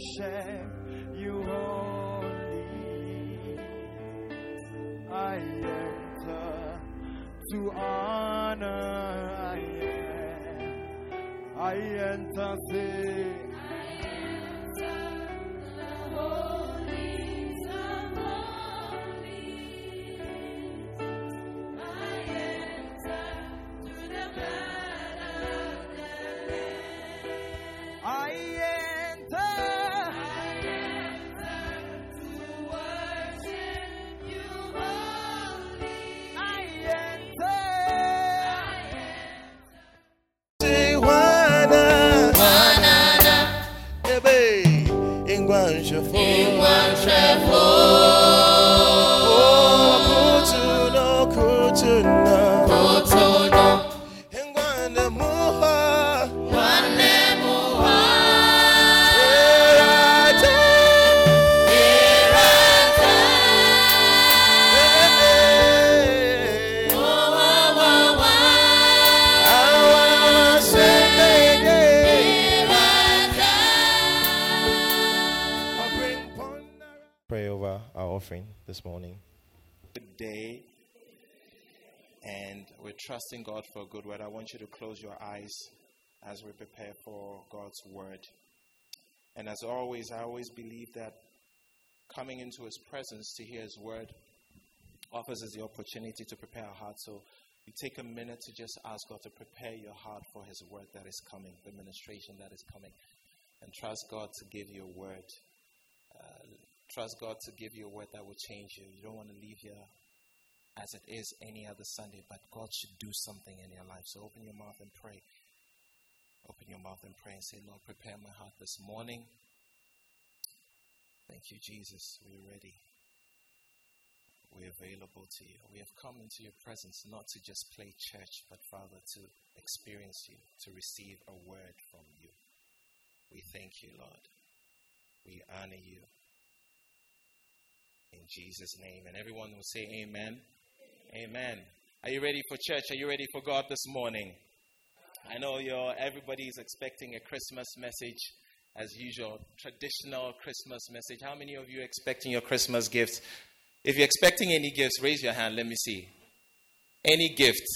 worship you only. I enter to honor. I enter. I enter. This morning. Good day. And we're trusting God for a good word. I want you to close your eyes as we prepare for God's word. And as always, I always believe that coming into His presence to hear His word offers us the opportunity to prepare our hearts. So you take a minute to just ask God to prepare your heart for His word that is coming, the ministration that is coming. And trust God to give you a word. Trust God to give you a word that will change you. You don't want to leave here as it is any other Sunday, but God should do something in your life. So open your mouth and pray. Open your mouth and pray and say, Lord, prepare my heart this morning. Thank you, Jesus. We're ready. We're available to you. We have come into your presence not to just play church, but Father, to experience you, to receive a word from you. We thank you, Lord. We honor you. In Jesus' name. And everyone will say, Amen. Amen. Are you ready for church? Are you ready for God this morning? I know you're, everybody is expecting a Christmas message as usual, traditional Christmas message. How many of you are expecting your Christmas gifts? If you're expecting any gifts, raise your hand. Let me see. Any gift,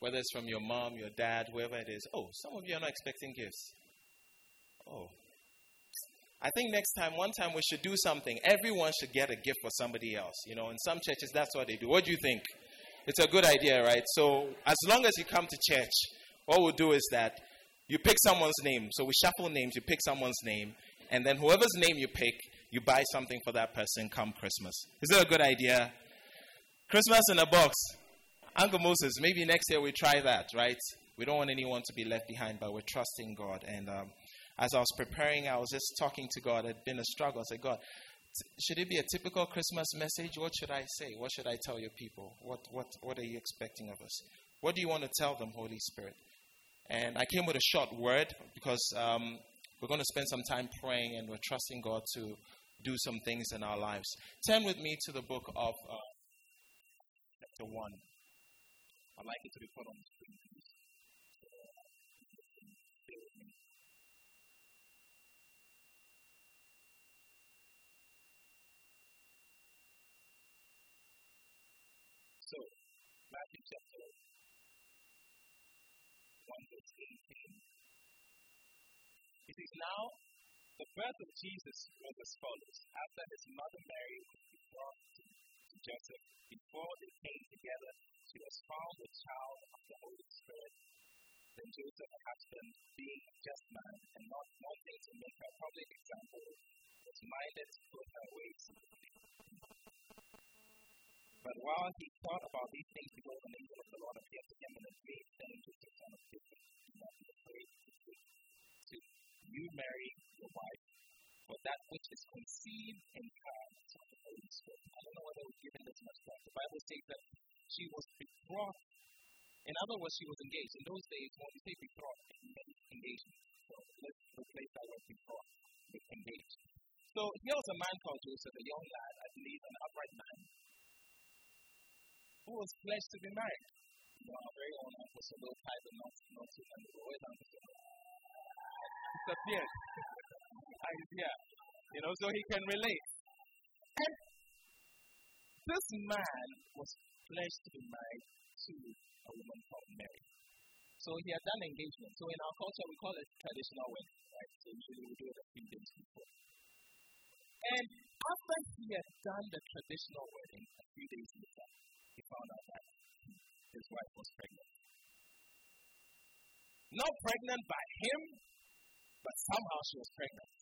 whether it's from your mom, your dad, whoever it is. Oh, some of you are not expecting gifts. Oh. I think next time, one time we should do something. Everyone should get a gift for somebody else. You know, in some churches, that's what they do. What do you think? It's a good idea, right? So, as long as you come to church, what we'll do is that you pick someone's name. So, we shuffle names, you pick someone's name, and then whoever's name you pick, you buy something for that person come Christmas. Is that a good idea? Christmas in a box. Uncle Moses, maybe next year we try that, right? We don't want anyone to be left behind, but we're trusting God. And um, as I was preparing, I was just talking to God. It had been a struggle. I said, God, should it be a typical Christmas message? What should I say? What should I tell your people? What, what, what are you expecting of us? What do you want to tell them, Holy Spirit? And I came with a short word because um, we're going to spend some time praying and we're trusting God to do some things in our lives. Turn with me to the book of uh, chapter 1. I'd like it to be put on the screen, please. Stay with me. So, Matthew chapter 1, verse 18. It is now the birth of Jesus was as follows. After his mother Mary was betrothed to, Joseph, before they came together, she was found with child of the Holy Spirit. Then Joseph, her husband, being a just man and not wanting to make her a public example, was minded to put her away. But while he thought about these things, you marry your wife, for that which is conceived in her of the Holy Spirit. I don't know whether we've given this much thought. The Bible says that she was betrothed. In other words, she was engaged. In those days, when we say betrothed, it meant engagement. So let's replace that word betrothed with engaged. So here was a man called Joseph, a young lad, I believe, an upright man, was pledged to be married. You know, our very own Solo type and not, not too many. Where's Uncle Solo? disappeared. He's here. you know, so he can relate. And this man was pledged to be married to a woman called Mary. So he had done engagement. So in our culture, we call it traditional wedding, right? So usually we do it a days before. And after he had done the traditional wedding, a few days later, he found out that his wife was pregnant. Not pregnant by him, but somehow she was pregnant.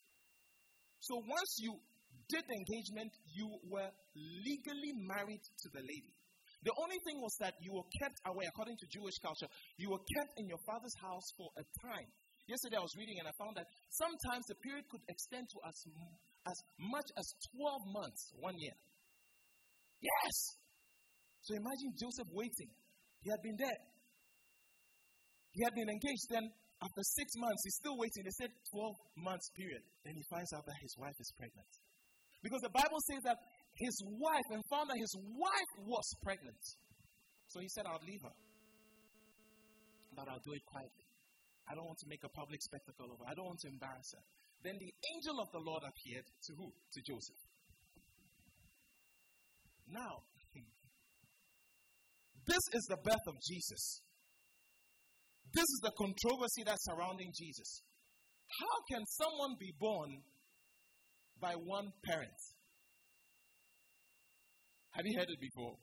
So once you did the engagement, you were legally married to the lady. The only thing was that you were kept away, according to Jewish culture, you were kept in your father's house for a time. Yesterday I was reading and I found that sometimes the period could extend to as, as much as 12 months, one year. Yes! So imagine Joseph waiting. He had been there. He had been engaged. Then, after six months, he's still waiting. They said 12 months period. Then he finds out that his wife is pregnant. Because the Bible says that his wife and found that his wife was pregnant. So he said, I'll leave her. But I'll do it quietly. I don't want to make a public spectacle of her. I don't want to embarrass her. Then the angel of the Lord appeared to who? To Joseph. Now, this is the birth of Jesus. This is the controversy that's surrounding Jesus. How can someone be born by one parent. Have you heard it before?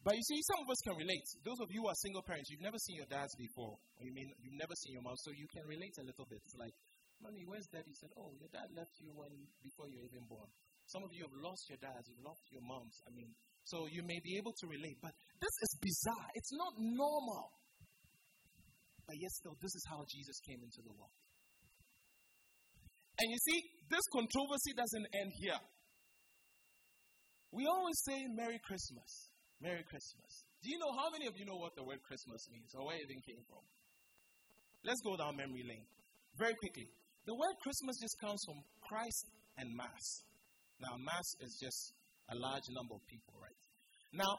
But you see, some of us can relate. Those of you who are single parents, you've never seen your dads before. Or you mean you've never seen your mom, so you can relate a little bit. It's like, Mommy, where's dad? He said, Oh, your dad left you when before you were even born. Some of you have lost your dads, you've lost your moms. I mean, so you may be able to relate. But this is bizarre. It's not normal. But yet still, this is how Jesus came into the world. And you see, this controversy doesn't end here. We always say Merry Christmas. Merry Christmas. Do you know how many of you know what the word Christmas means or where it even came from? Let's go down memory lane very quickly. The word Christmas just comes from Christ and Mass. Now, Mass is just a large number of people, right? Now,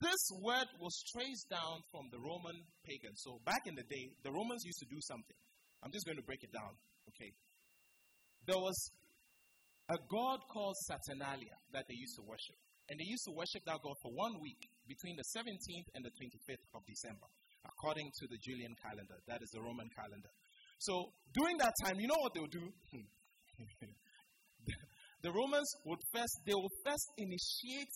this word was traced down from the Roman pagans. So back in the day, the Romans used to do something. I'm just going to break it down, okay? There was a god called Saturnalia that they used to worship. And they used to worship that god for one week between the 17th and the 25th of December, according to the Julian calendar. That is the Roman calendar. So during that time, you know what they would do? the Romans would first, they would first initiate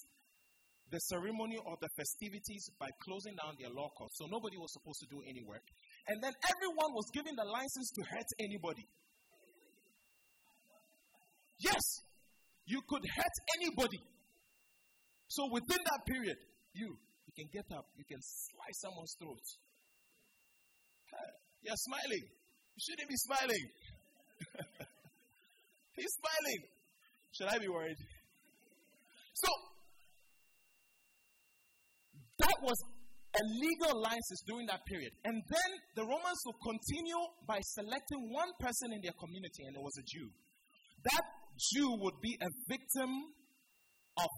the ceremony or the festivities by closing down their law courts. So nobody was supposed to do any work. And then everyone was given the license to hurt anybody. Yes, you could hurt anybody. So within that period, you you can get up, you can slice someone's throat. You're smiling. You shouldn't be smiling. He's smiling. Should I be worried? So that was a legal license during that period. And then the Romans would continue by selecting one person in their community, and it was a Jew. That Jew would be a victim of,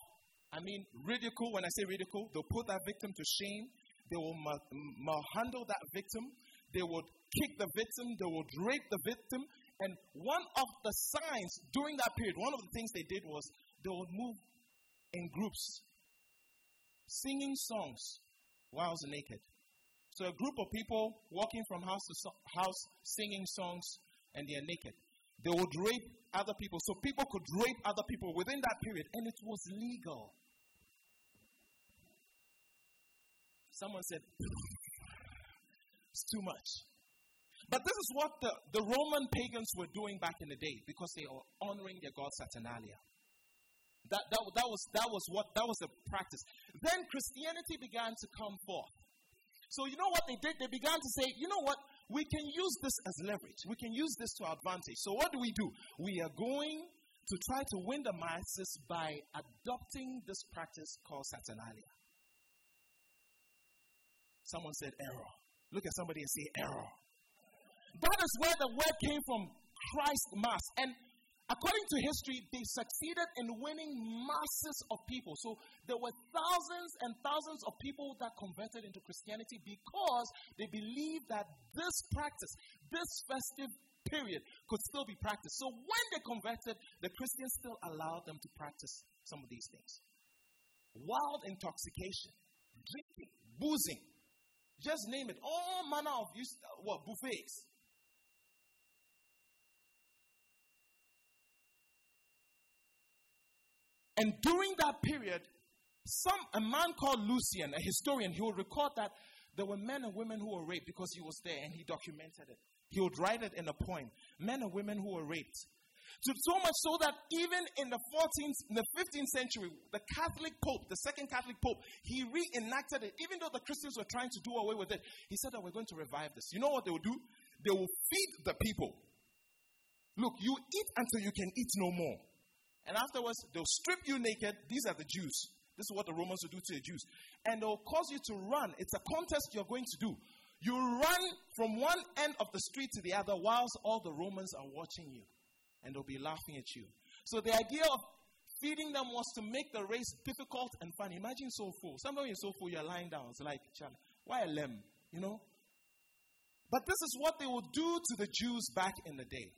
I mean, ridicule. When I say ridicule, they'll put that victim to shame. They will malhandle that victim. They would kick the victim. They would rape the victim. And one of the signs during that period, one of the things they did was they would move in groups, singing songs whilst naked. So a group of people walking from house to so- house, singing songs, and they are naked. They would rape other people. So people could rape other people within that period, and it was legal. Someone said, it's too much. But this is what the, the Roman pagans were doing back in the day because they were honoring their god Saturnalia. That, that, that, was, that was what that was the practice. Then Christianity began to come forth. So you know what they did? They began to say, you know what? We can use this as leverage. We can use this to our advantage. So what do we do? We are going to try to win the masses by adopting this practice called Saturnalia. Someone said error. Look at somebody and say error. That is where the word came from Christ Mass. And according to history, they succeeded in winning masses of people. So there were thousands and thousands of people that converted into Christianity because they believed that this practice, this festive period, could still be practiced. So when they converted, the Christians still allowed them to practice some of these things. Wild intoxication, drinking, boozing, just name it. All manner of uh, what buffets. And during that period, some a man called Lucian, a historian, he would record that there were men and women who were raped because he was there and he documented it. He would write it in a poem. Men and women who were raped. So, so much so that even in the 14th, in the 15th century, the Catholic Pope, the second Catholic Pope, he reenacted it. Even though the Christians were trying to do away with it, he said that we're going to revive this. You know what they will do? They will feed the people. Look, you eat until you can eat no more. And afterwards, they'll strip you naked. These are the Jews. This is what the Romans will do to the Jews. And they'll cause you to run. It's a contest you're going to do. You run from one end of the street to the other whilst all the Romans are watching you. And they'll be laughing at you. So the idea of feeding them was to make the race difficult and fun. Imagine so full. Somebody is so full, you're lying down. It's like, why a limb? You know? But this is what they would do to the Jews back in the day.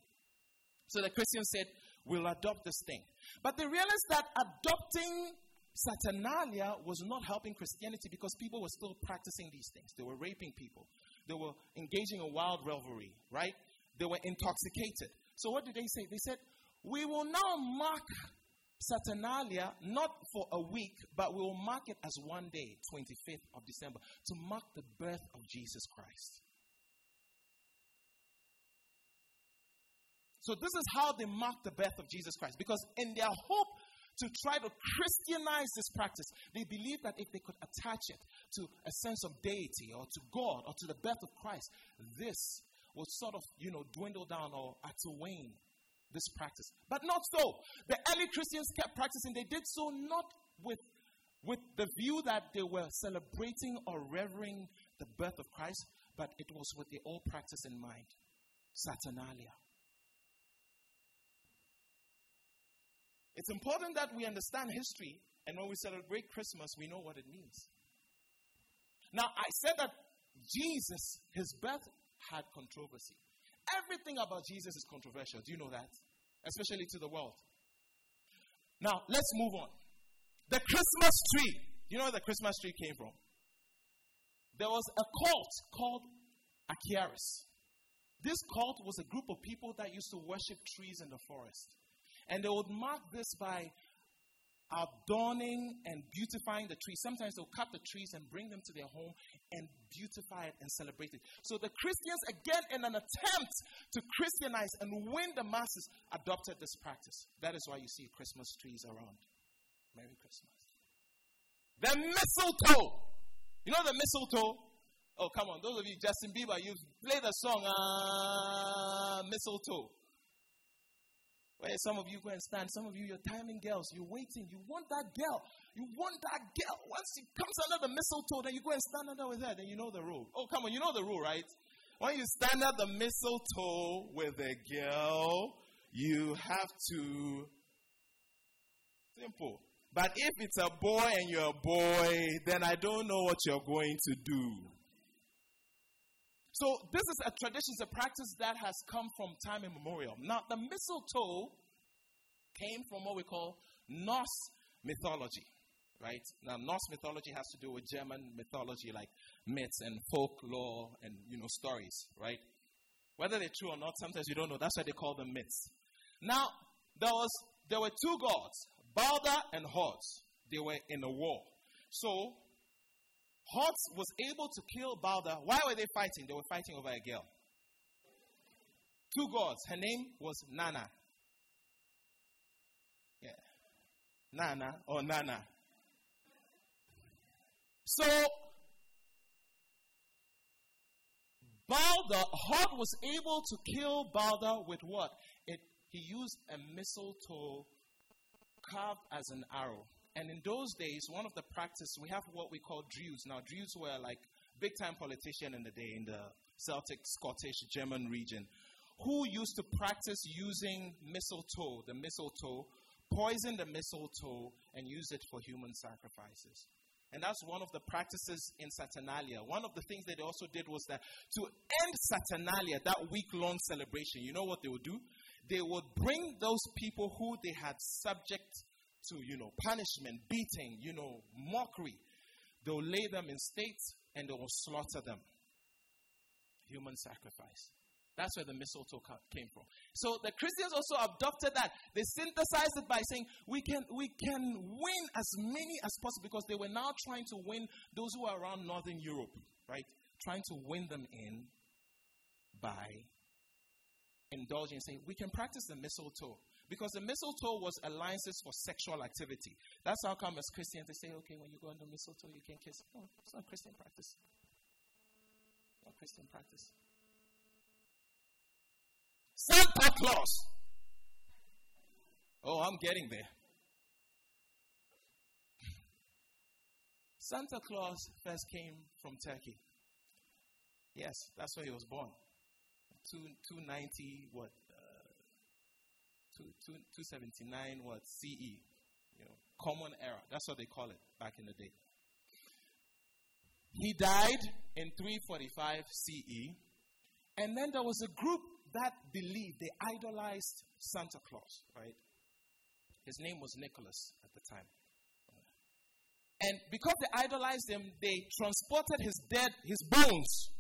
So the Christians said, We'll adopt this thing. But they realized that adopting Saturnalia was not helping Christianity because people were still practicing these things. They were raping people, they were engaging in wild revelry, right? They were intoxicated. So, what did they say? They said, We will now mark Saturnalia not for a week, but we will mark it as one day, 25th of December, to mark the birth of Jesus Christ. So, this is how they mark the birth of Jesus Christ. Because in their hope to try to Christianize this practice, they believed that if they could attach it to a sense of deity or to God or to the birth of Christ, this would sort of, you know, dwindle down or at to wane this practice. But not so. The early Christians kept practicing. They did so not with, with the view that they were celebrating or revering the birth of Christ, but it was with the old practice in mind Saturnalia. It's important that we understand history And when we celebrate Christmas, we know what it means. Now, I said that Jesus, his birth had controversy. Everything about Jesus is controversial. Do you know that? Especially to the world. Now, let's move on. The Christmas tree. Do you know where the Christmas tree came from? There was a cult called Achiaris. This cult was a group of people that used to worship trees in the forest. And they would mark this by adorning and beautifying the trees. Sometimes they'll cut the trees and bring them to their home and beautify it and celebrate it. So the Christians, again, in an attempt to Christianize and win the masses, adopted this practice. That is why you see Christmas trees around. Merry Christmas. The mistletoe. You know the mistletoe? Oh, come on. Those of you, Justin Bieber, you've played the song, uh, Mistletoe. Where some of you go and stand, some of you, you're timing girls, you're waiting, you want that girl, you want that girl. Once she comes under the mistletoe, then you go and stand under with her, then you know the rule. Oh, come on, you know the rule, right? When you stand at the mistletoe with a girl, you have to. Simple. But if it's a boy and you're a boy, then I don't know what you're going to do. So this is a tradition, it's a practice that has come from time immemorial. Now, the mistletoe came from what we call Norse mythology, right? Now, Norse mythology has to do with German mythology, like myths and folklore and you know stories, right? Whether they're true or not, sometimes you don't know. That's why they call them myths. Now, there was there were two gods, Balder and Horus. They were in a war. So Horus was able to kill Balder. Why were they fighting? They were fighting over a girl. Two gods. Her name was Nana. Yeah. Nana or Nana. So, Balder, Hod was able to kill Balder with what? It, he used a mistletoe carved as an arrow. And in those days, one of the practices, we have what we call Druids. Now, Druids were like big time politicians in the day in the Celtic, Scottish, German region, who used to practice using mistletoe, the mistletoe, poison the mistletoe, and use it for human sacrifices. And that's one of the practices in Saturnalia. One of the things that they also did was that to end Saturnalia, that week long celebration, you know what they would do? They would bring those people who they had subject to, you know, punishment, beating, you know, mockery. They'll lay them in state and they will slaughter them. Human sacrifice. That's where the mistletoe came from. So the Christians also adopted that. They synthesized it by saying we can we can win as many as possible because they were now trying to win those who are around Northern Europe, right? Trying to win them in by indulging, saying we can practice the mistletoe. Because the mistletoe was alliances for sexual activity. That's how come as Christians they say, okay, when you go under mistletoe, you can kiss. No, it's not Christian practice. Not Christian practice. Santa Claus. Oh, I'm getting there. Santa Claus first came from Turkey. Yes, that's where he was born. Two, 290, what, 279 what CE, you know, common era. That's what they call it back in the day. He died in 345 CE, and then there was a group that believed they idolized Santa Claus, right? His name was Nicholas at the time. And because they idolized him, they transported his dead, his bones,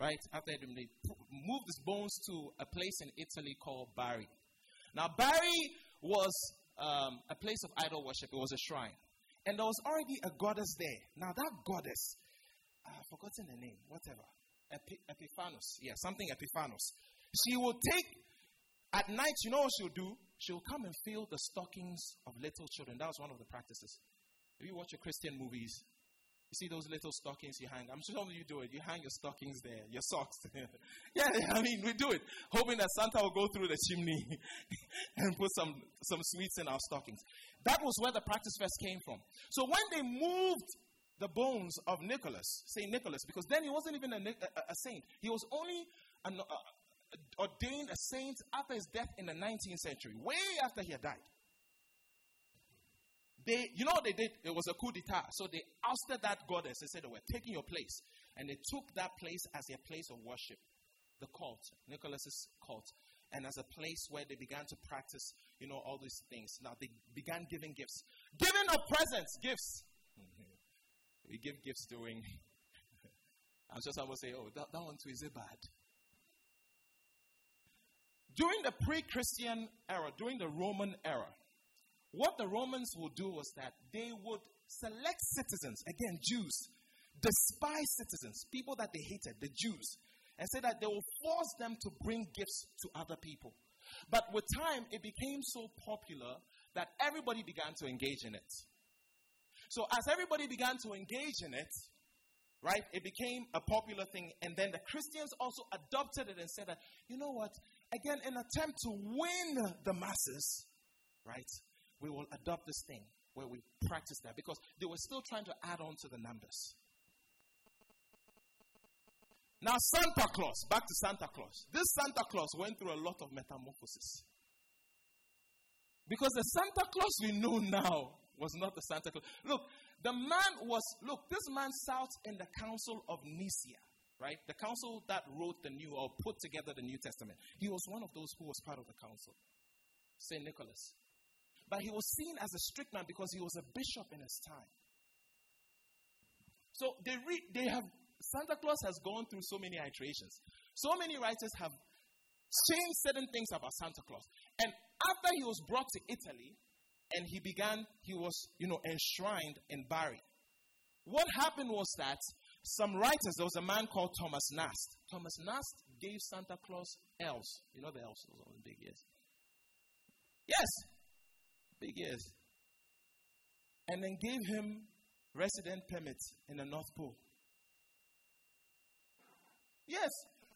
right? After him, they moved his bones to a place in Italy called Bari. Now, Bari was um, a place of idol worship, it was a shrine. And there was already a goddess there. Now, that goddess, I've forgotten the name, whatever. Epi- Epiphanos. Yeah, something Epiphanos. She will take, at night, you know what she'll do? She'll come and fill the stockings of little children. That was one of the practices. If you watch your Christian movies, you see those little stockings you hang. I'm sure some of you do it. You hang your stockings there, your socks. yeah, I mean, we do it, hoping that Santa will go through the chimney and put some, some sweets in our stockings. That was where the practice first came from. So when they moved the bones of Nicholas, Saint Nicholas, because then he wasn't even a, a, a saint, he was only an, uh, ordained a saint after his death in the 19th century, way after he had died. They, you know what they did? It was a coup d'etat. So they ousted that goddess. They said they were taking your place. And they took that place as their place of worship. The cult, Nicholas's cult. And as a place where they began to practice, you know, all these things. Now they began giving gifts. Giving of presents, gifts. we give gifts during. I'm sure someone will say, oh, that, that one too, is it bad? During the pre Christian era, during the Roman era, what the Romans would do was that they would select citizens, again, Jews, despised citizens, people that they hated, the Jews, and say that they will force them to bring gifts to other people. But with time, it became so popular that everybody began to engage in it. So, as everybody began to engage in it, right, it became a popular thing. And then the Christians also adopted it and said that, you know what, again, in attempt to win the masses, right, we will adopt this thing where we practice that because they were still trying to add on to the numbers. Now, Santa Claus, back to Santa Claus. This Santa Claus went through a lot of metamorphosis. Because the Santa Claus we know now was not the Santa Claus. Look, the man was, look, this man sat in the Council of Nicaea, right? The council that wrote the New or put together the New Testament. He was one of those who was part of the council, St. Nicholas. But he was seen as a strict man because he was a bishop in his time. So they, re- they have, Santa Claus has gone through so many iterations. So many writers have changed certain things about Santa Claus. And after he was brought to Italy and he began, he was, you know, enshrined in Bari. What happened was that some writers, there was a man called Thomas Nast. Thomas Nast gave Santa Claus elves. You know the elves, those big ears. Yes, big ears. And then gave him resident permits in the North Pole. Yes,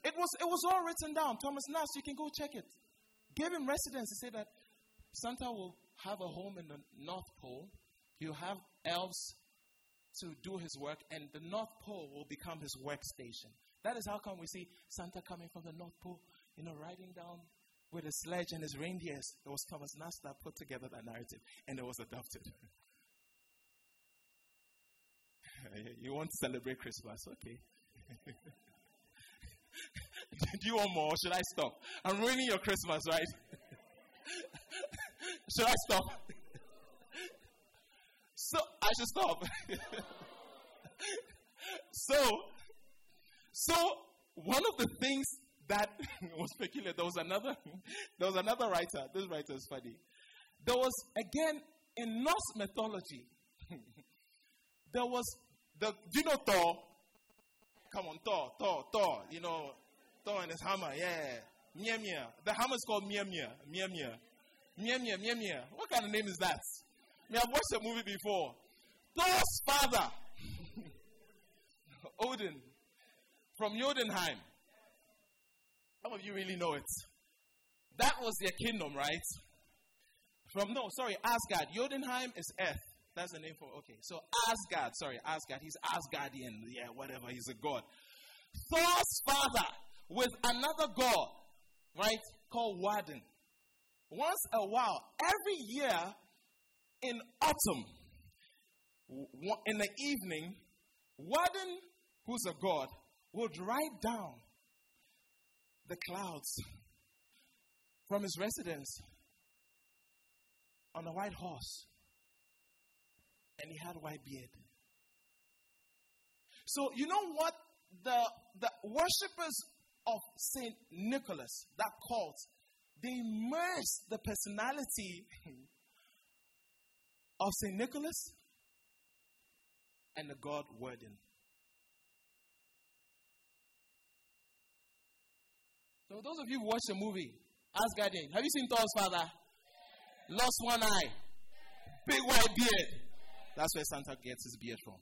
it was, it was all written down. Thomas Nast, you can go check it. Gave him residence. He said that Santa will have a home in the North Pole. He'll have elves to do his work, and the North Pole will become his workstation. That is how come we see Santa coming from the North Pole, you know, riding down with his sledge and his reindeers. It was Thomas Nast that put together that narrative, and it was adopted. you want to celebrate Christmas? Okay. Do you want more? Should I stop? I'm ruining your Christmas, right? should I stop? so I should stop. so, so one of the things that was peculiar. There was another, there was another writer. This writer is funny. There was again in Norse mythology. there was the do you know Thor? Come on, Thor, Thor, Thor. You know, Thor and his hammer. Yeah, Mjolnir. The hammer is called Mjolnir. Mjolnir. Mjolnir. Mjolnir. What kind of name is that? I I've watched the movie before. Thor's father, Odin, from Jotunheim. Some of you really know it. That was their kingdom, right? From, no, sorry, Asgard. Jotunheim is Earth. That's the name for, okay. So Asgard, sorry, Asgard. He's Asgardian. Yeah, whatever. He's a god. Thor's father with another god, right, called Woden. Once a while, every year in autumn, in the evening, Woden, who's a god, would write down the clouds from his residence on a white horse. And he had a white beard. So you know what the the worshippers of Saint Nicholas, that cult, they merged the personality of Saint Nicholas and the God Woden. So those of you who watched the movie, Asgardian, have you seen Thor's father? Lost one eye, big white beard. That's where Santa gets his beard from.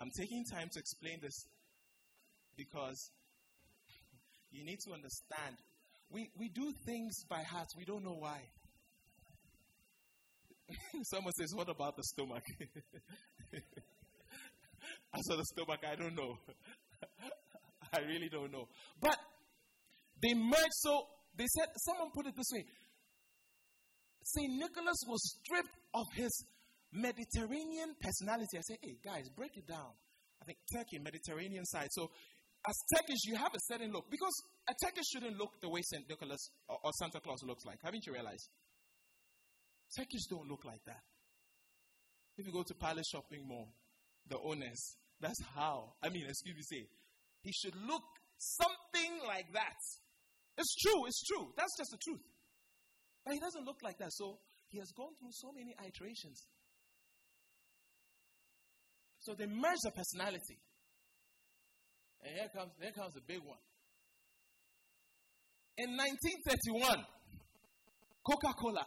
I'm taking time to explain this because you need to understand. We, we do things by heart, we don't know why. Someone says, What about the stomach? As saw the stomach, I don't know. I really don't know. But they merged. So They said, someone put it this way St. Nicholas was stripped of his Mediterranean personality. I say, hey, guys, break it down. I think Turkey, Mediterranean side. So, as Turkish, you have a certain look. Because a Turkish shouldn't look the way St. Nicholas or, or Santa Claus looks like. Haven't you realized? Turkish don't look like that. If you go to Palace Shopping Mall, the owners, that's how. I mean, excuse me, say, he should look something like that. It's true, it's true. That's just the truth. But he doesn't look like that. So he has gone through so many iterations. So they merge the personality. And here comes, here comes the big one. In 1931, Coca Cola.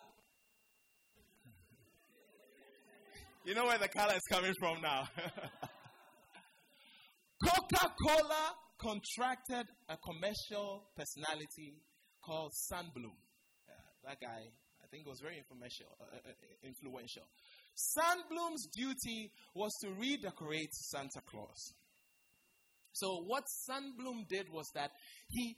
You know where the color is coming from now. Coca Cola contracted a commercial personality called Sundblom. Uh, that guy, I think, was very influential. Uh, uh, influential. Sundblom's duty was to redecorate Santa Claus. So, what Sundblom did was that he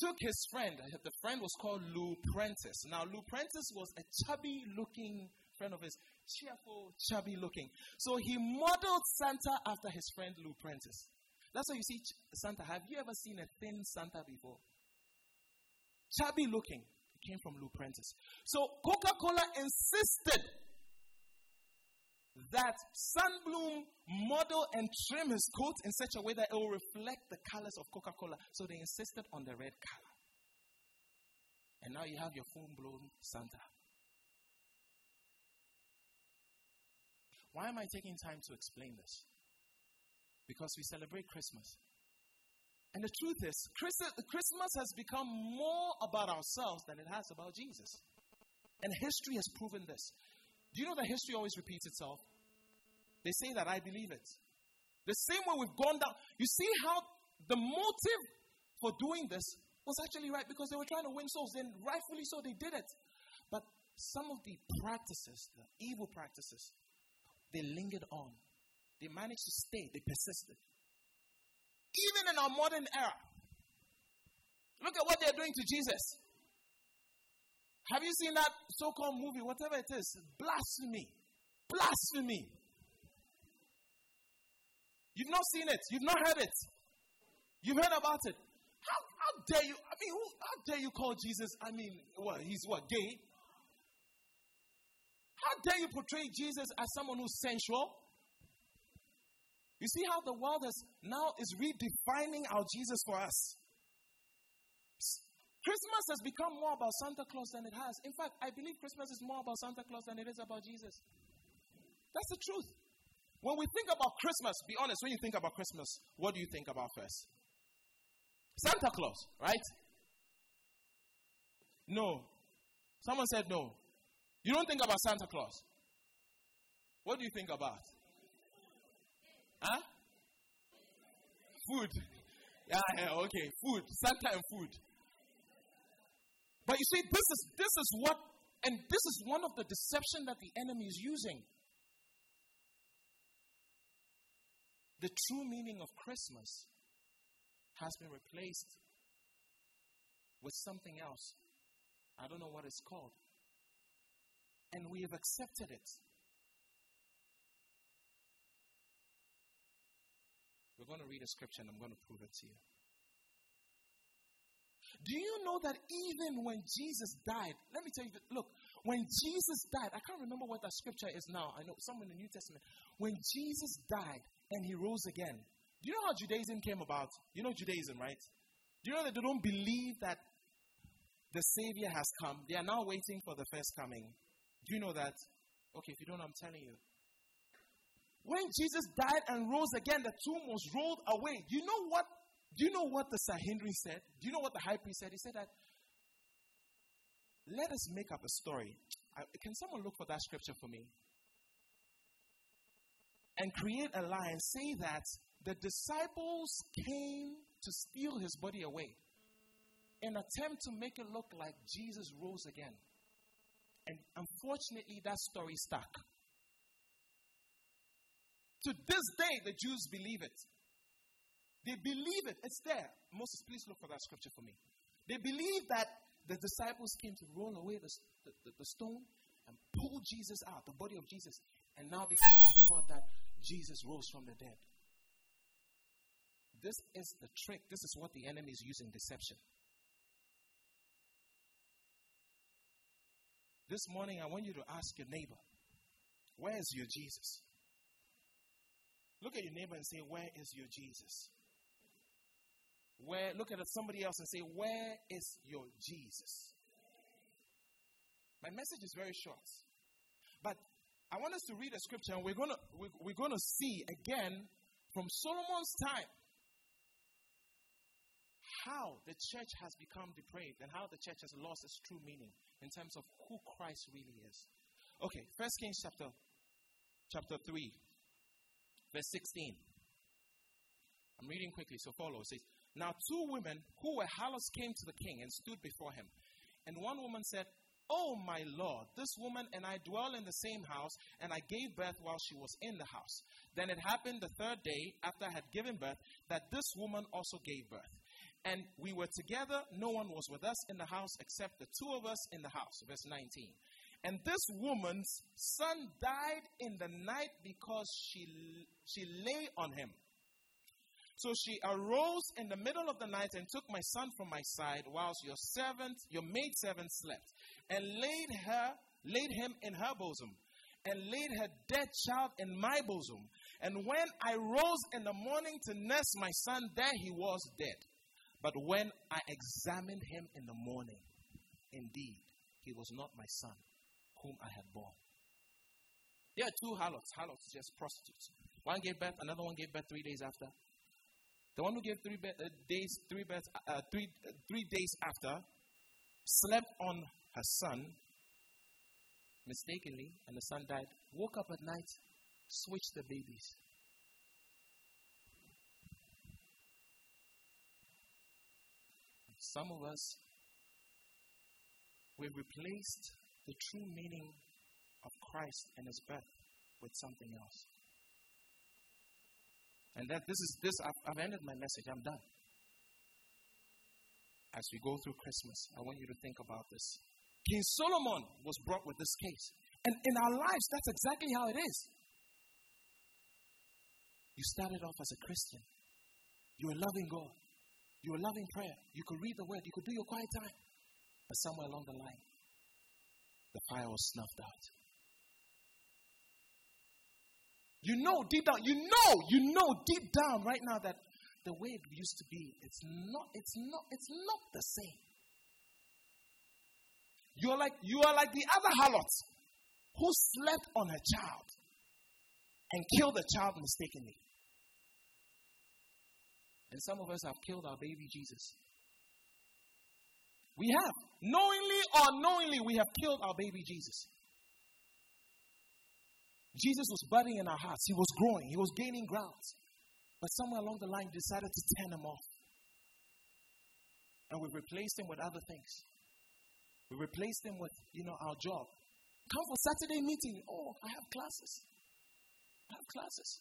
took his friend, the friend was called Lou Prentiss. Now, Lou Prentiss was a chubby looking friend of his, cheerful, chubby looking. So, he modeled Santa after his friend Lou Prentiss. That's why you see Santa. Have you ever seen a thin Santa before? Chubby looking. It came from Lou Prentiss. So Coca Cola insisted that Sundblom model and trim his coat in such a way that it will reflect the colors of Coca Cola. So they insisted on the red color. And now you have your full blown Santa. Why am I taking time to explain this? because we celebrate Christmas. And the truth is, Christmas has become more about ourselves than it has about Jesus. And history has proven this. Do you know that history always repeats itself? They say that I believe it. The same way we've gone down. You see how the motive for doing this was actually right because they were trying to win souls. And rightfully so, they did it. But some of the practices, the evil practices, they lingered on they managed to stay, they persisted. Even in our modern era, look at what they're doing to Jesus. Have you seen that so called movie, whatever it is? Blasphemy. Blasphemy. You've not seen it, you've not heard it. You've heard about it. How, how dare you? I mean, who, how dare you call Jesus? I mean, what? He's what? Gay? How dare you portray Jesus as someone who's sensual? You see how the world has now is redefining our Jesus for us. Christmas has become more about Santa Claus than it has. In fact, I believe Christmas is more about Santa Claus than it is about Jesus. That's the truth. When we think about Christmas, be honest, when you think about Christmas, what do you think about first? Santa Claus, right? No. Someone said no. You don't think about Santa Claus. What do you think about? Huh? Food. Yeah, yeah, okay. Food. Santa and food. But you see, this is this is what and this is one of the deception that the enemy is using. The true meaning of Christmas has been replaced with something else. I don't know what it's called. And we have accepted it. We're going to read a scripture and I'm going to prove it to you. Do you know that even when Jesus died, let me tell you, look, when Jesus died, I can't remember what that scripture is now. I know some in the New Testament. When Jesus died and he rose again, do you know how Judaism came about? You know Judaism, right? Do you know that they don't believe that the Savior has come? They are now waiting for the first coming. Do you know that? Okay, if you don't, I'm telling you. When Jesus died and rose again, the tomb was rolled away. Do you know what? Do you know what the Sanhedrin said? Do you know what the high priest said? He said that let us make up a story. I, can someone look for that scripture for me? And create a lie and say that the disciples came to steal his body away in attempt to make it look like Jesus rose again. And unfortunately, that story stuck. To this day, the Jews believe it. They believe it. It's there. Moses, please look for that scripture for me. They believe that the disciples came to roll away the, the, the, stone and pull Jesus out, the body of Jesus, and now they thought that Jesus rose from the dead. This is the trick. This is what the enemy is using deception. This morning, I want you to ask your neighbor, Where is your Jesus? Look at your neighbor and say, Where is your Jesus? Where look at somebody else and say, Where is your Jesus? My message is very short. But I want us to read a scripture and we're gonna we're, we're gonna see again from Solomon's time how the church has become depraved and how the church has lost its true meaning in terms of who Christ really is. Okay, First Kings chapter chapter 3, verse 16. I'm reading quickly, so follow. It says, Now two women who were harlots came to the king and stood before him. And one woman said, Oh, my Lord, this woman and I dwell in the same house, and I gave birth while she was in the house. Then it happened the third day after I had given birth that this woman also gave birth. And we were together, no one was with us in the house except the two of us in the house. Verse 19. And this woman's son died in the night because she, she lay on him. So she arose in the middle of the night and took my son from my side, whilst your servant, your maid servant, slept, and laid her, laid him in her bosom, and laid her dead child in my bosom. And when I rose in the morning to nurse my son, there he was dead. But when I examined him in the morning, indeed, he was not my son, whom I had born. There are two harlots. Harlots, just prostitutes. One gave birth, another one gave birth three days after. The one who gave three be- uh, days, three, births, uh, three, uh, three days after, slept on her son mistakenly, and the son died. Woke up at night, switched the babies. Some of us, we've replaced the true meaning of Christ and his birth with something else. And that this is this I've, I've ended my message. I'm done. As we go through Christmas, I want you to think about this. King Solomon was brought with this case. And in our lives, that's exactly how it is. You started off as a Christian. You were loving God. You were loving prayer. You could read the word. You could do your quiet time. But somewhere along the line, the fire was snuffed out. You know deep down, you know, you know deep down right now that the way it used to be, it's not, it's not, it's not the same. You're like you are like the other harlot who slept on her child and killed the child mistakenly. And some of us have killed our baby Jesus. We have. Knowingly or unknowingly, we have killed our baby Jesus. Jesus was budding in our hearts. He was growing. He was gaining ground. But somewhere along the line, decided to turn him off. And we replaced him with other things. We replaced him with, you know, our job. Come for Saturday meeting. Oh, I have classes. I have classes.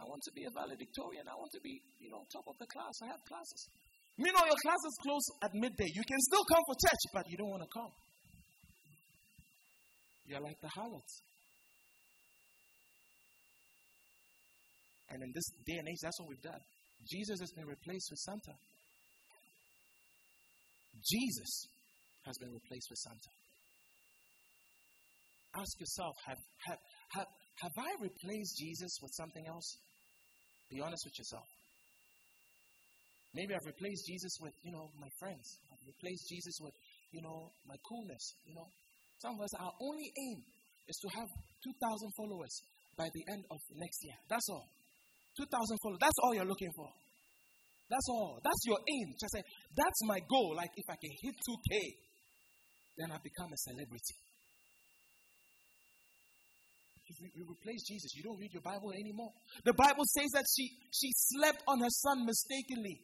I want to be a valedictorian. I want to be, you know, top of the class. I have classes. You know, your classes close at midday. You can still come for church, but you don't want to come. You're like the harlots. And in this day and age, that's what we've done. Jesus has been replaced with Santa. Jesus has been replaced with Santa. Ask yourself have, have, have, have I replaced Jesus with something else? Be honest with yourself. Maybe I've replaced Jesus with, you know, my friends. I've replaced Jesus with, you know, my coolness. You know, some of us, our only aim is to have 2,000 followers by the end of next year. That's all. 2,000 followers. That's all you're looking for. That's all. That's your aim. Just say, that's my goal. Like, if I can hit 2K, then I become a celebrity. You replace Jesus, you don't read your Bible anymore. The Bible says that she, she slept on her son mistakenly.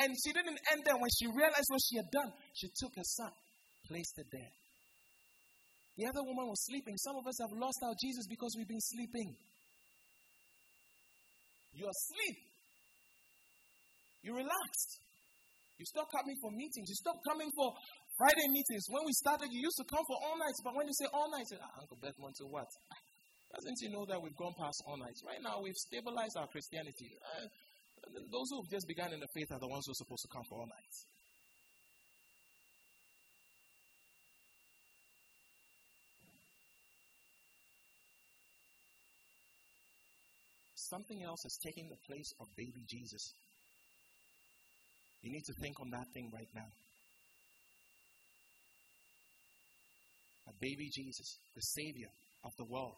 And she didn't end there. When she realized what she had done, she took her son, placed it there. The other woman was sleeping. Some of us have lost our Jesus because we've been sleeping. You're asleep. You relaxed. You stop coming for meetings. You stop coming for Friday meetings. When we started, you used to come for all nights. But when you say all nights, ah, Uncle Beth to what? Doesn't he know that we've gone past all nights? Right now, we've stabilized our Christianity. Uh, those who have just begun in the faith are the ones who are supposed to come for all nights. Something else is taking the place of baby Jesus. You need to think on that thing right now. A baby Jesus, the Savior of the world,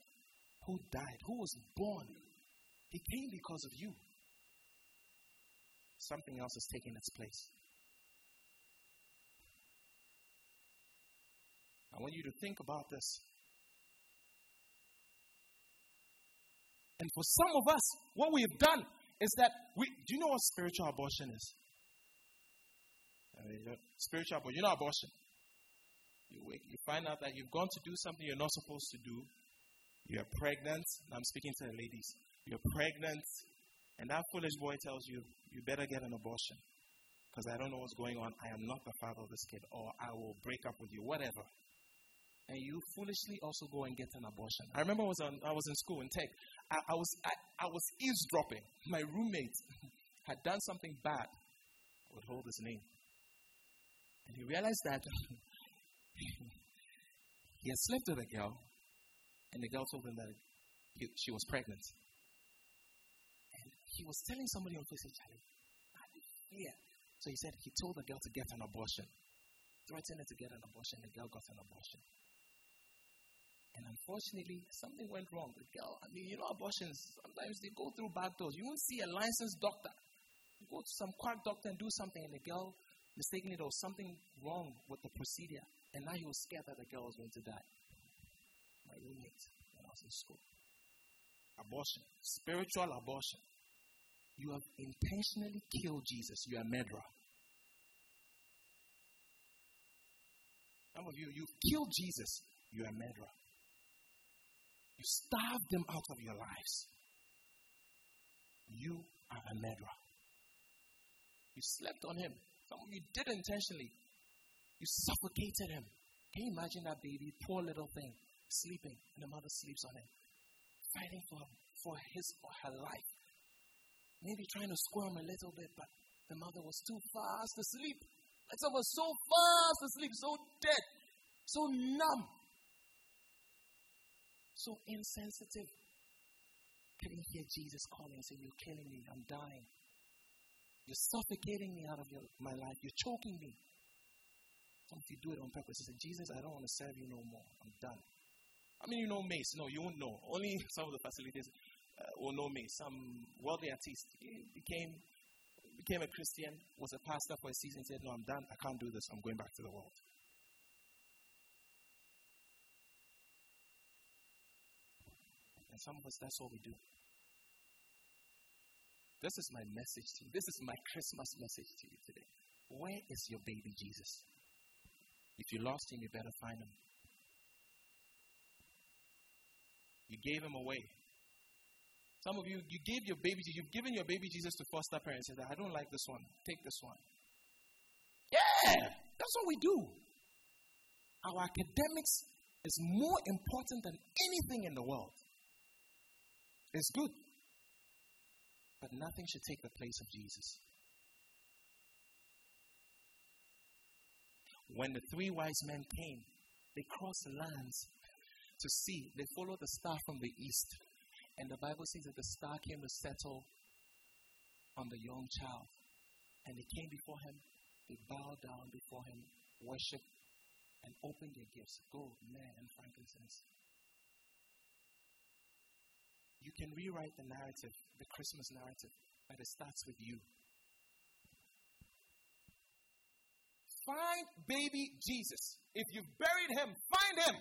who died, who was born. He came because of you. Something else is taking its place. I want you to think about this. And for some of us, what we have done is that we do you know what spiritual abortion is? spiritual abortion. You know abortion. You, wake, you find out that you've gone to do something you're not supposed to do. You're pregnant. I'm speaking to the ladies. You're pregnant, and that foolish boy tells you, you better get an abortion. Because I don't know what's going on. I am not the father of this kid, or I will break up with you, whatever. And you foolishly also go and get an abortion. I remember I was, on, I was in school in tech. I, I was, I, I was eavesdropping. My roommate had done something bad. I would hold his name. And he realized that he had slept with a girl, and the girl told him that he, she was pregnant. And he was telling somebody on Facebook, I fear. So he said he told the girl to get an abortion. Threatened her to get an abortion. The girl got an abortion. And unfortunately, something went wrong. The girl, I mean, you know, abortions, sometimes they go through back doors. You won't see a licensed doctor. You go to some quack doctor and do something, and the girl mistakenly there was something wrong with the procedure, and now he was scared that the girl was going to die. Abortion, spiritual abortion. You have intentionally killed Jesus. You are a murderer. Some of you, you've killed Jesus. You are a murderer. You starved them out of your lives. You are a murderer. You slept on him. Some of you did intentionally. You suffocated him. Can you imagine that baby, poor little thing, sleeping, and the mother sleeps on him, fighting for, for his or her life? Maybe trying to squirm a little bit, but the mother was too fast asleep. sleep. Lexa was so fast asleep, so dead, so numb, so insensitive. You hear Jesus calling saying, You're killing me, I'm dying. You're suffocating me out of your, my life. You're choking me. Of you do it on purpose. You said, Jesus, I don't want to serve you no more. I'm done. I mean, you know Mase. No, you won't know. Only some of the facilities uh, will know Mase. Some wealthy artist became became a Christian, was a pastor for a season, said, No, I'm done. I can't do this. I'm going back to the world. And some of us, that's all we do. This is my message to you. This is my Christmas message to you today. Where is your baby Jesus? If you lost him, you better find him. You gave him away. Some of you, you gave your baby, you've given your baby Jesus to foster parents. Said, I don't like this one. Take this one. Yeah, that's what we do. Our academics is more important than anything in the world. It's good. But nothing should take the place of Jesus. When the three wise men came, they crossed the lands to see. They followed the star from the east. And the Bible says that the star came to settle on the young child. And they came before him, they bowed down before him, worshiped, and opened their gifts gold, myrrh, and frankincense. You can rewrite the narrative, the Christmas narrative, but it starts with you. Find baby Jesus. If you've buried him, find him.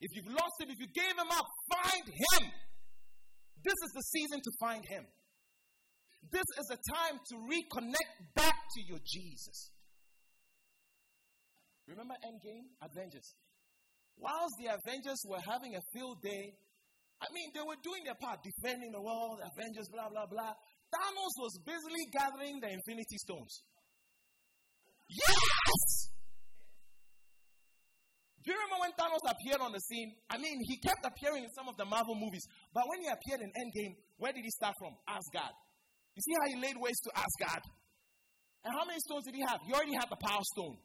If you've lost him, if you gave him up, find him. This is the season to find him. This is a time to reconnect back to your Jesus. Remember Endgame? Avengers. Whilst the Avengers were having a field day I mean, they were doing their part, defending the world, Avengers, blah, blah, blah. Thanos was busily gathering the Infinity Stones. Yes! Thanos appeared on the scene? I mean, he kept appearing in some of the Marvel movies, but when he appeared in Endgame, where did he start from? Asgard. You see how he laid waste to Asgard? And how many stones did he have? He already had the Power Stone.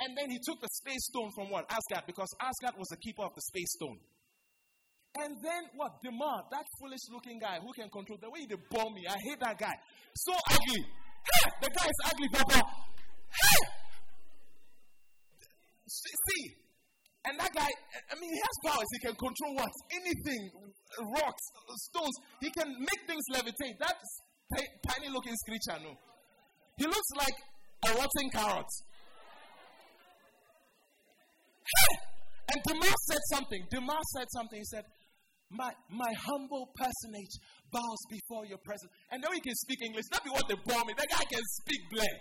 And then he took the Space Stone from what? Asgard, because Asgard was the keeper of the Space Stone. And then what? Demar, that foolish looking guy who can control the way they bomb me. I hate that guy. So ugly. Hey, the guy is ugly, Papa. Hey! See? And that guy, I mean, he has powers. He can control what? Anything, rocks, stones. He can make things levitate. That tiny looking creature, no. He looks like a rotten carrot. And Demar said something. Demar said something. He said, my, my humble personage bows before your presence. And now he can speak English. That be what they brought me. That guy can speak Blair.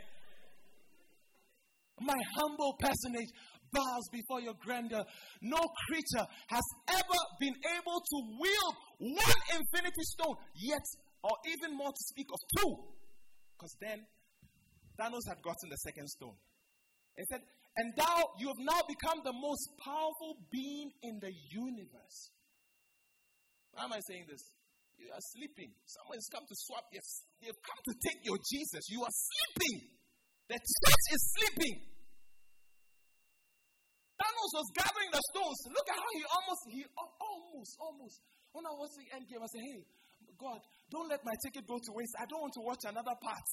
My humble personage bows before your grandeur. No creature has ever been able to wield one infinity stone, yet, or even more to speak of two. Because then, Thanos had gotten the second stone. He said, And thou, you have now become the most powerful being in the universe. Why am I saying this? You are sleeping. Someone has come to swap. Yes, they have come to take your Jesus. You are sleeping. The church is sleeping. Thanos was gathering the stones. Look at how he almost, he almost, almost. When I was the end game, I said, hey, God, don't let my ticket go to waste. I don't want to watch another part.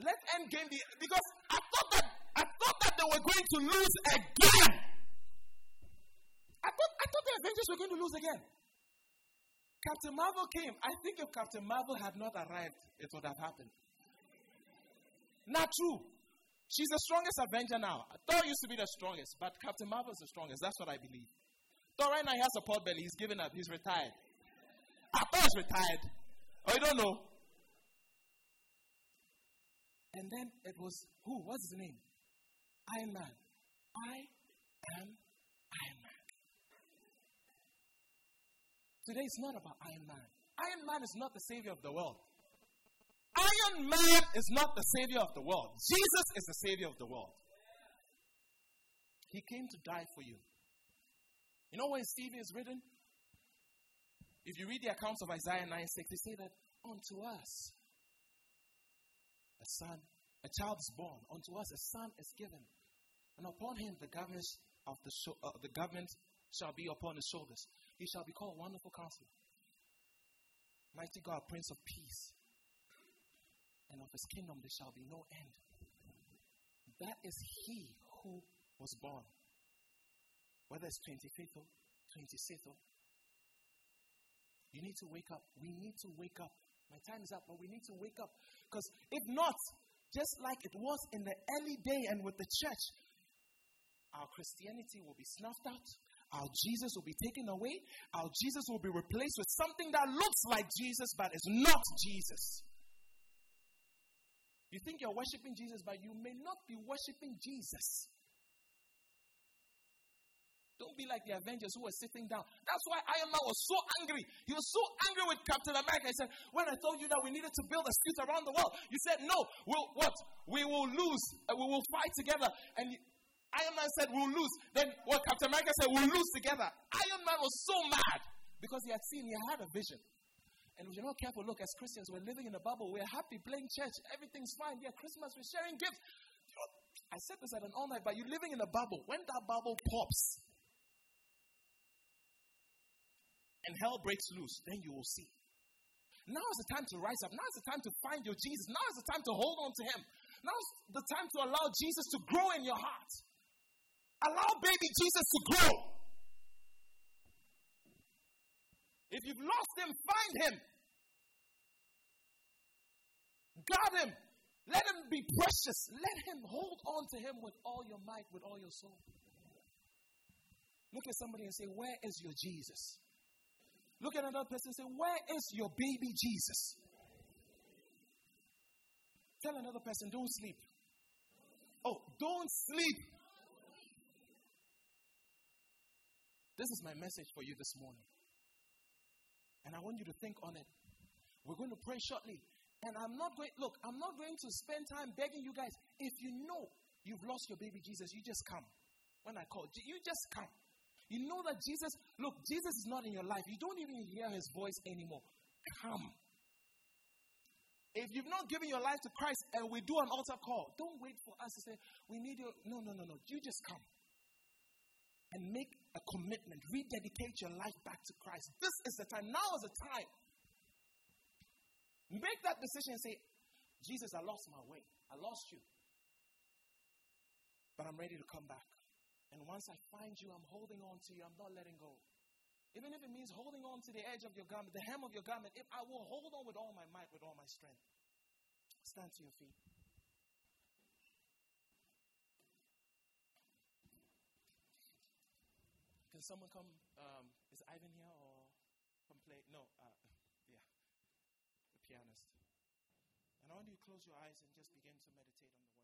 Let end game be because I thought that I thought that they were going to lose again. I thought I thought the Avengers were going to lose again. Captain Marvel came. I think if Captain Marvel had not arrived, it would have happened. Not true. She's the strongest Avenger now. Thor used to be the strongest, but Captain Marvel is the strongest. That's what I believe. Thor right now he has a pot belly. He's given up. He's retired. Ah, I thought he's retired. Oh, you don't know? And then it was who? What's his name? Iron Man. I am Iron Man. Today it's not about Iron Man. Iron Man is not the savior of the world. Iron Man is not the savior of the world. Jesus is the savior of the world. He came to die for you. You know when Stephen is written? If you read the accounts of Isaiah 9 6, they say that unto us a son, a child is born, unto us a son is given, and upon him the government of the, sho- uh, the government shall be upon his shoulders. He shall be called Wonderful Counselor, Mighty God, Prince of Peace, and of his kingdom there shall be no end. That is he who was born. Whether it's 25th, 26th, you need to wake up. We need to wake up. My time is up, but we need to wake up. Because if not, just like it was in the early day and with the church, our Christianity will be snuffed out. Our Jesus will be taken away. Our Jesus will be replaced with something that looks like Jesus but is not Jesus. You think you're worshiping Jesus, but you may not be worshiping Jesus. Don't be like the Avengers who were sitting down. That's why Iron Man was so angry. He was so angry with Captain America. He said, When I told you that we needed to build a suit around the world, you said, No, we'll what? We will lose. Uh, we will fight together. And Iron Man said, We'll lose. Then what Captain America said, We'll lose together. Iron Man was so mad because he had seen, he had a vision. And if you're not careful, look, as Christians, we're living in a bubble. We're happy playing church. Everything's fine. Yeah, Christmas, we're sharing gifts. I said this at an all night, but you're living in a bubble. When that bubble pops, and hell breaks loose, then you will see. Now is the time to rise up. Now is the time to find your Jesus. Now is the time to hold on to Him. Now is the time to allow Jesus to grow in your heart. Allow baby Jesus to grow. If you've lost Him, find Him. Guard Him. Let Him be precious. Let Him hold on to Him with all your might, with all your soul. Look at somebody and say, Where is your Jesus? Look at another person and say, Where is your baby Jesus? Tell another person, Don't sleep. Oh, don't sleep. This is my message for you this morning. And I want you to think on it. We're going to pray shortly. And I'm not going, look, I'm not going to spend time begging you guys. If you know you've lost your baby Jesus, you just come. When I call, you just come. You know that Jesus, look, Jesus is not in your life. You don't even hear his voice anymore. Come. If you've not given your life to Christ and we do an altar call, don't wait for us to say, we need you. No, no, no, no. You just come and make a commitment. Rededicate your life back to Christ. This is the time. Now is the time. Make that decision and say, Jesus, I lost my way. I lost you. But I'm ready to come back. And once I find you, I'm holding on to you. I'm not letting go. Even if it means holding on to the edge of your garment, the hem of your garment, if I will hold on with all my might, with all my strength. Stand to your feet. Can someone come? Um, is Ivan here or come play? No, uh, yeah, the pianist. And I want you to close your eyes and just begin to meditate on